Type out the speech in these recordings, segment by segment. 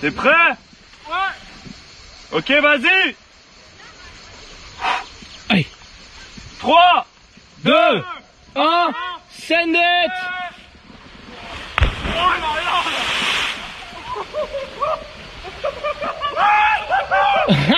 T'es prêt? Ouais. Ok, vas-y! Allez. 3 2, 1, send it Oh là là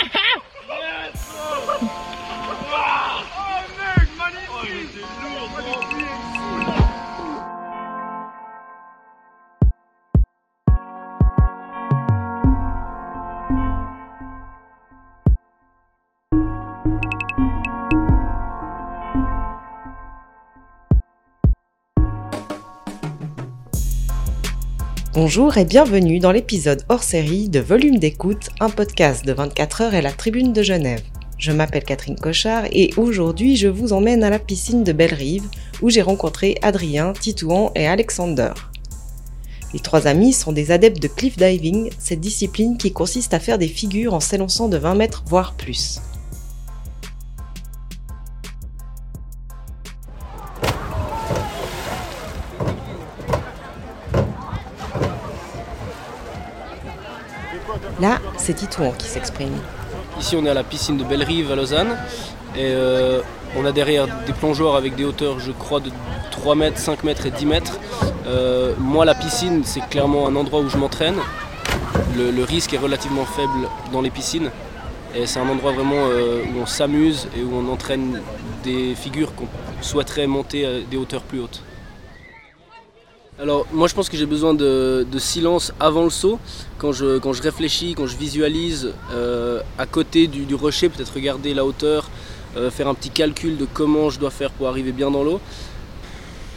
Bonjour et bienvenue dans l'épisode hors série de Volume d'écoute, un podcast de 24 heures et la Tribune de Genève. Je m'appelle Catherine Cochard et aujourd'hui je vous emmène à la piscine de Belle-Rive où j'ai rencontré Adrien, Titouan et Alexander. Les trois amis sont des adeptes de cliff diving, cette discipline qui consiste à faire des figures en s'élançant de 20 mètres voire plus. Là, c'est Titouan qui s'exprime. Ici, on est à la piscine de Belle-Rive à Lausanne. Et euh, on a derrière des plongeoires avec des hauteurs, je crois, de 3 mètres, 5 mètres et 10 mètres. Euh, moi, la piscine, c'est clairement un endroit où je m'entraîne. Le, risque est relativement faible dans les piscines. Et c'est un endroit vraiment euh, où on s'amuse et où on entraîne des figures qu'on souhaiterait monter à des hauteurs plus hautes. Alors moi je pense que j'ai besoin de, silence avant le saut, quand je, réfléchis, quand je visualise euh, à côté du, rocher, peut-être regarder la hauteur, euh, faire un petit calcul de comment je dois faire pour arriver bien dans l'eau.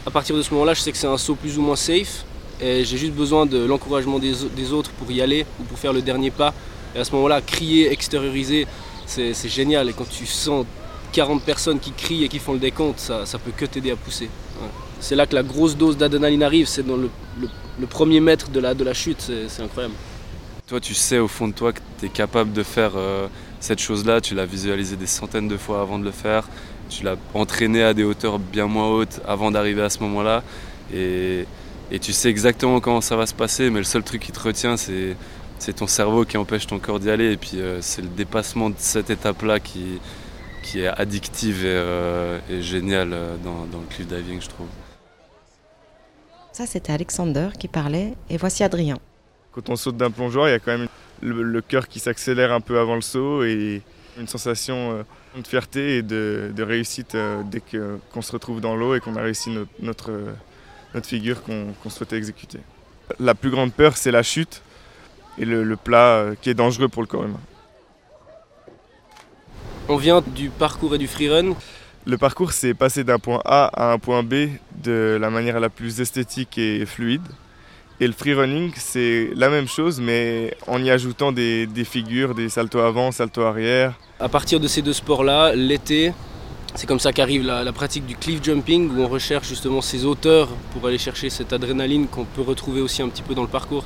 À partir de ce moment-là, je sais que c'est un saut plus ou moins safe et j'ai juste besoin de l'encouragement des, autres pour y aller ou pour faire le dernier pas. Et à ce moment-là, crier, extérioriser, c'est génial. Et quand tu sens 40 personnes qui crient et qui font le décompte, ça, ça peut que t'aider à pousser. C'est là que la grosse dose d'adrénaline arrive, c'est dans le, premier mètre de la, de la chute, c'est incroyable. Toi, tu sais au fond de toi que tu es capable de faire euh, cette chose-là. Tu l'as visualisé des centaines de fois avant de le faire. Tu l'as entraîné à des hauteurs bien moins hautes avant d'arriver à ce moment-là. Et, tu sais exactement comment ça va se passer. Mais le seul truc qui te retient, c'est, ton cerveau qui empêche ton corps d'y aller. Et puis, euh, c'est le dépassement de cette étape-là qui, qui est addictive et, euh, et géniale euh, dans le cliff diving, je trouve. Ça, c'était Alexander qui parlait et voici Adrien. Quand on saute d'un plongeoir, il y a quand même le, le cœur qui s'accélère un peu avant le saut et une sensation euh, de fierté et de, de réussite euh, dès que- qu'on se retrouve dans l'eau et qu'on a réussi notre, notre, euh, notre figure qu'on souhaitait exécuter. La plus grande peur, c'est la chute et le, le plat qui est dangereux pour le corps humain. On vient du parcours et du freerun. Le parcours, c'est passer d'un point A à un point B de la manière la plus esthétique et fluide. Et le freerunning, c'est la même chose, mais en y ajoutant des, figures, des saltos avant, saltos arrière. À partir de ces deux sports-là, l'été, c'est comme ça qu'arrive la pratique du cliff jumping, où on recherche justement ces hauteurs pour aller chercher cette adrénaline qu'on peut retrouver aussi un petit peu dans le parcours.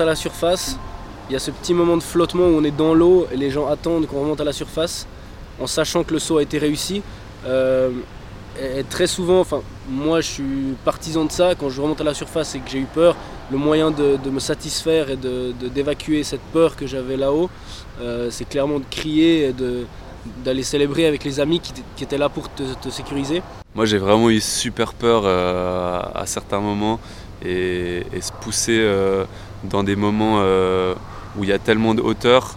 À la surface, il y a ce petit moment de flottement où on est dans l'eau et les gens attendent qu'on remonte à la surface en sachant que le saut a été réussi. Euh, et très souvent, enfin, moi je suis partisan de ça, quand je remonte à la surface et que j'ai eu peur, le moyen de, me satisfaire et de- de- d'évacuer cette peur que j'avais là-haut, euh, c'est clairement de crier et d'aller célébrer avec les amis qui, étaient là pour te, sécuriser. Moi, j'ai vraiment eu super peur euh, à certains moments et, se pousser dans des moments euh, où il y a tellement de hauteur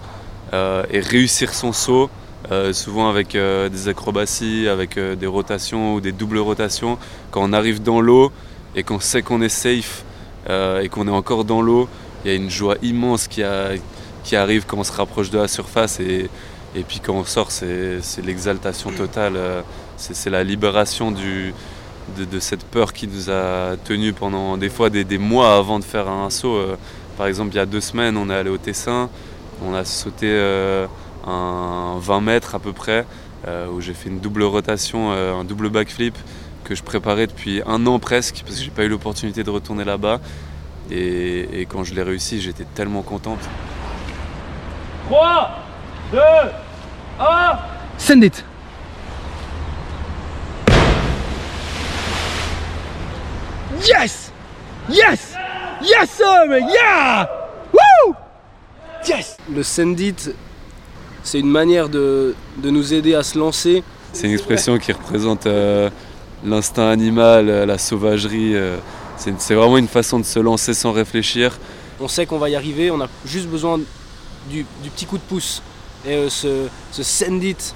euh, et réussir son saut, euh, souvent avec des acrobaties, avec des rotations ou des doubles rotations. Quand on arrive dans l'eau et qu'on sait qu'on est safe et qu'on est encore dans l'eau, il y a une joie immense qui, arrive quand on se rapproche de la surface et, puis quand on sort, c'est l'exaltation totale. c'est la libération du, de, de cette peur qui nous a tenus pendant des fois des, des mois avant de faire un saut. Euh, Par exemple, il y a deux semaines, on est allé au Tessin, on a sauté euh, un 20 mètres à peu près, euh, où j'ai fait une double rotation, euh, un double backflip que je préparais depuis un an presque, parce que j'ai pas eu l'opportunité de retourner là-bas. Et, et quand je l'ai réussi, j'étais tellement contente. 3, 2, 1. Send it. Yes! Yes! Yes, sir! Yeah! Woo! Yes! Le send it, c'est une manière de, de nous aider à se lancer. C'est une expression qui représente euh, l'instinct animal, euh, la sauvagerie. euh, c'est c'est vraiment une façon de se lancer sans réfléchir. On sait qu'on va y arriver, on a juste besoin du, du petit coup de pouce. Et euh, ce, ce send it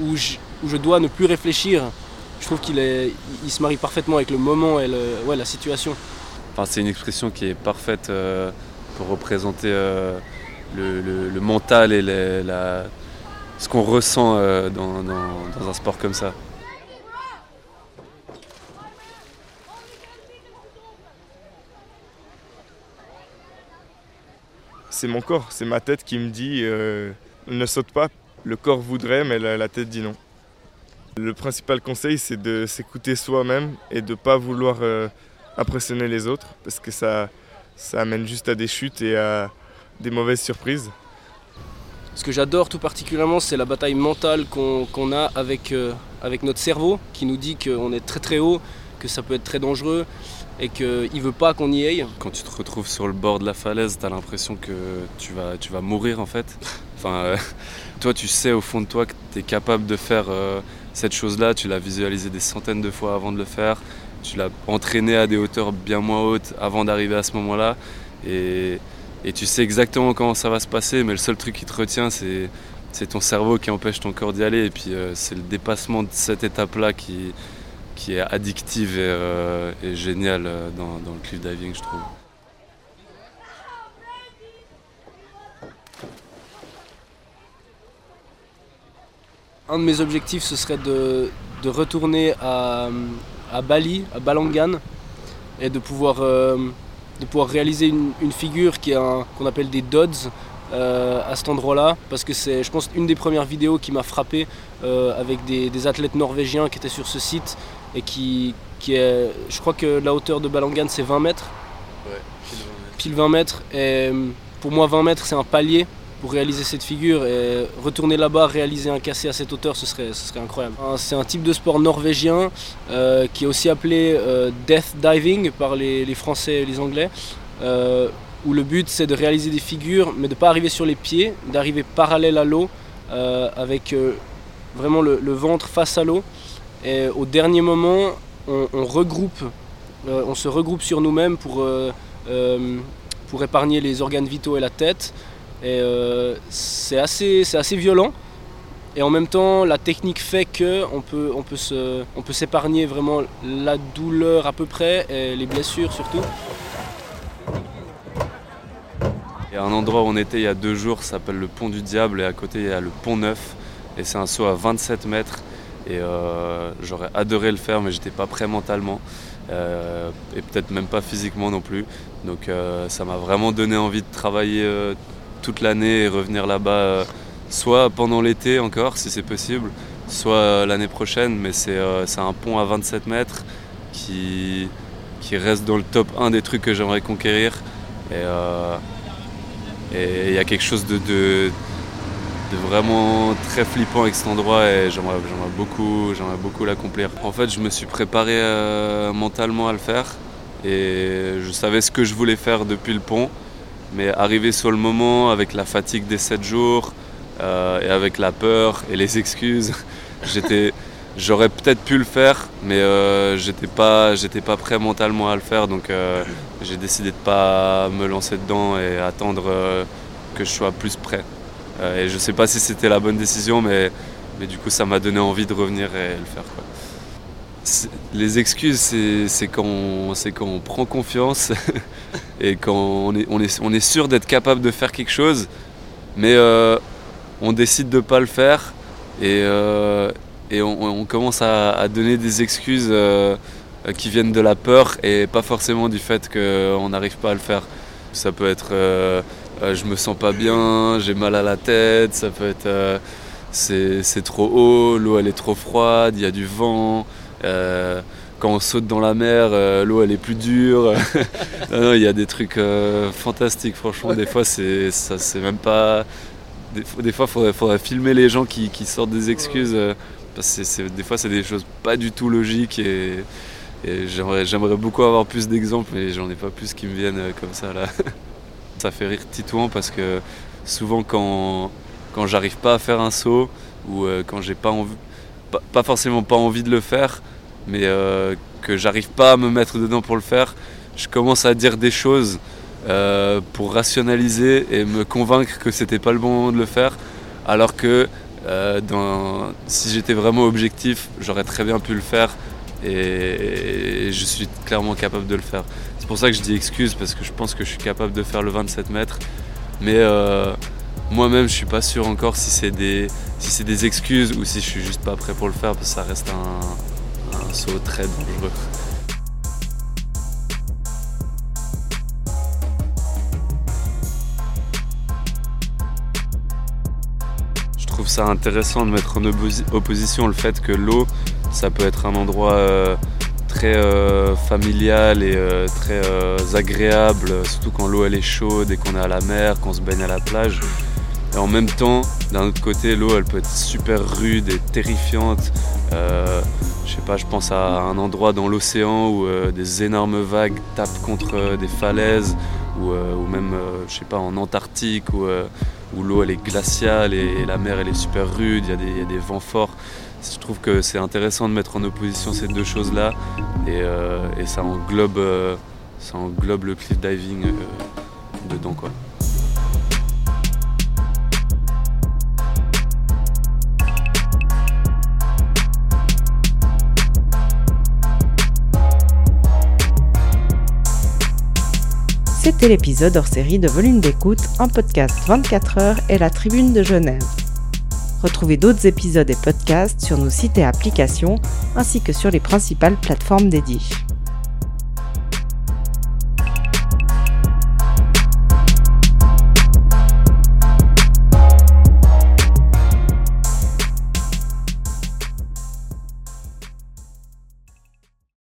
où je, où je dois ne plus réfléchir, je trouve qu'il est, il se marie parfaitement avec le moment et le- ouais, la situation. Enfin, c'est une expression qui est parfaite euh, pour représenter euh, le, le- le mental et les- la- ce qu'on ressent euh, dans, dans- dans un sport comme ça. C'est mon corps, c'est ma tête qui me dit euh, ne saute pas. Le corps voudrait, mais la, la tête dit non. Le principal conseil, c'est de s'écouter soi-même et de ne pas vouloir euh, impressionner les autres, parce que ça, ça amène juste à des chutes et à des mauvaises surprises. Ce que j'adore tout particulièrement, c'est la bataille mentale qu'on a avec, euh, avec notre cerveau, qui nous dit qu'on est très très haut, que ça peut être très dangereux et qu'il ne veut pas qu'on y aille. Quand tu te retrouves sur le bord de la falaise, tu as l'impression que tu vas, tu vas mourir en fait. Enfin, euh, toi, tu sais au fond de toi que tu es capable de faire euh, cette chose-là. Tu l'as visualisé des centaines de fois avant de le faire. Tu l'as entraîné à des hauteurs bien moins hautes avant d'arriver à ce moment-là. Et, tu sais exactement comment ça va se passer, mais le seul truc qui te retient, c'est ton cerveau qui empêche ton corps d'y aller. Et puis, euh, c'est le dépassement de cette étape-là qui, est addictive et, euh, et géniale euh, dans le cliff diving, je trouve. Un de mes objectifs, ce serait de, de retourner à, à Bali, à Balangan, et de pouvoir, euh, de pouvoir réaliser une, une figure qui est un- qu'on appelle des Dodds euh, à cet endroit-là, parce que c'est, je pense, une des premières vidéos qui m'a frappé euh, avec des, des athlètes norvégiens qui étaient sur ce site et qui, qui est, je crois que la hauteur de Balangan c'est 20 mètres, pile 20 mètres, et pour moi 20 mètres c'est un palier pour réaliser cette figure et retourner là-bas, réaliser un cassé à cette hauteur, ce serait, ce serait incroyable. C'est un type de sport norvégien euh, qui est aussi appelé euh, death diving par les, Français et les Anglais, euh, où le but c'est de réaliser des figures, mais de ne pas arriver sur les pieds, d'arriver parallèle à l'eau, avec vraiment le, ventre face à l'eau. Et au dernier moment, on, on regroupe, on se regroupe sur nous-mêmes pour, pour épargner les organes vitaux et la tête. Et euh, c'est assez, violent. Et en même temps, la technique fait que on peut, on peut se, on peut s'épargner vraiment la douleur à peu près et les blessures surtout. Il y a un endroit où on était il y a deux jours, ça s'appelle le Pont du Diable, et à côté il y a le Pont Neuf, et c'est un saut à 27 mètres. Et euh, j'aurais adoré le faire, mais j'étais pas prêt mentalement, euh, et peut-être même pas physiquement non plus. Donc ça m'a vraiment donné envie de travailler toute l'année et revenir là-bas, euh, soit pendant l'été encore, si c'est possible, soit euh, l'année prochaine. Mais c'est euh, un pont à 27 mètres qui, qui reste dans le top 1 des trucs que j'aimerais conquérir. Et, il y a quelque chose de, de, vraiment très flippant avec cet endroit et j'aimerais beaucoup, beaucoup l'accomplir. En fait, je me suis préparé mentalement à le faire et je savais ce que je voulais faire depuis le pont. Mais arrivé sur le moment, avec la fatigue des 7 jours euh, et avec la peur et les excuses, j'aurais peut-être pu le faire, mais euh, j'étais pas, prêt mentalement à le faire, donc euh, j'ai décidé de pas me lancer dedans et attendre euh, que je sois plus prêt. Et je sais pas si c'était la bonne décision, mais, du coup ça m'a donné envie de revenir et le faire. Les excuses, c'est quand, on- prend confiance et quand on est, sûr d'être capable de faire quelque chose, mais euh, on décide de pas le faire et, euh, on, commence à, donner des excuses euh, qui viennent de la peur et pas forcément du fait qu'on n'arrive pas à le faire. Ça peut être je me sens pas bien, j'ai mal à la tête, ça peut être c'est trop haut, l'eau elle est trop froide, il y a du vent. Euh, quand on saute dans la mer, euh, l'eau elle est plus dure. Il y a des trucs euh, fantastiques, franchement. Des fois, c'est ça, c'est même pas. Des, fois- des fois, faudrait, faudrait filmer les gens qui, qui sortent des excuses. euh, parce que c'est- des fois, c'est des choses pas du tout logiques et, et j'aimerais, j'aimerais beaucoup avoir plus d'exemples, mais j'en ai pas plus qui me viennent comme ça là. ça fait rire Titouan parce que souvent, quand, quand j'arrive pas à faire un saut ou quand j'ai pas envie, pas, forcément pas envie de le faire, mais euh, que j'arrive pas à me mettre dedans pour le faire, je commence à dire des choses euh, pour rationaliser et me convaincre que c'était pas le bon moment de le faire, alors que euh, si j'étais vraiment objectif, j'aurais très bien pu le faire et, je suis clairement capable de le faire. C'est pour ça que je dis excuse parce que je pense que je suis capable de faire le 27 mètres, mais moi-même je suis pas sûr encore si c'est des excuses ou si je suis juste pas prêt pour le faire parce que ça reste un, saut très dangereux. Je trouve ça intéressant de mettre en opposi- opposition le fait que l'eau, ça peut être un endroit euh, très euh, familial et euh, très agréable, surtout quand l'eau elle est chaude et qu'on est à la mer, qu'on se baigne à la plage. Et en même temps, d'un autre côté, l'eau elle peut être super rude et terrifiante. Euh, je sais pas, je pense à un endroit dans l'océan où euh, des énormes vagues tapent contre euh, des falaises, ou, même, je sais pas, en Antarctique où, l'eau elle est glaciale et, la mer elle est super rude, il y, a des- vents forts. Je trouve que c'est intéressant de mettre en opposition ces deux choses-là et, et ça, englobe, ça englobe le cliff diving dedans. Quoi. C'était l'épisode hors série de Volume d'écoute, un podcast 24 heures et la Tribune de Genève. Retrouvez d'autres épisodes et podcasts sur nos sites et applications, ainsi que sur les principales plateformes dédiées.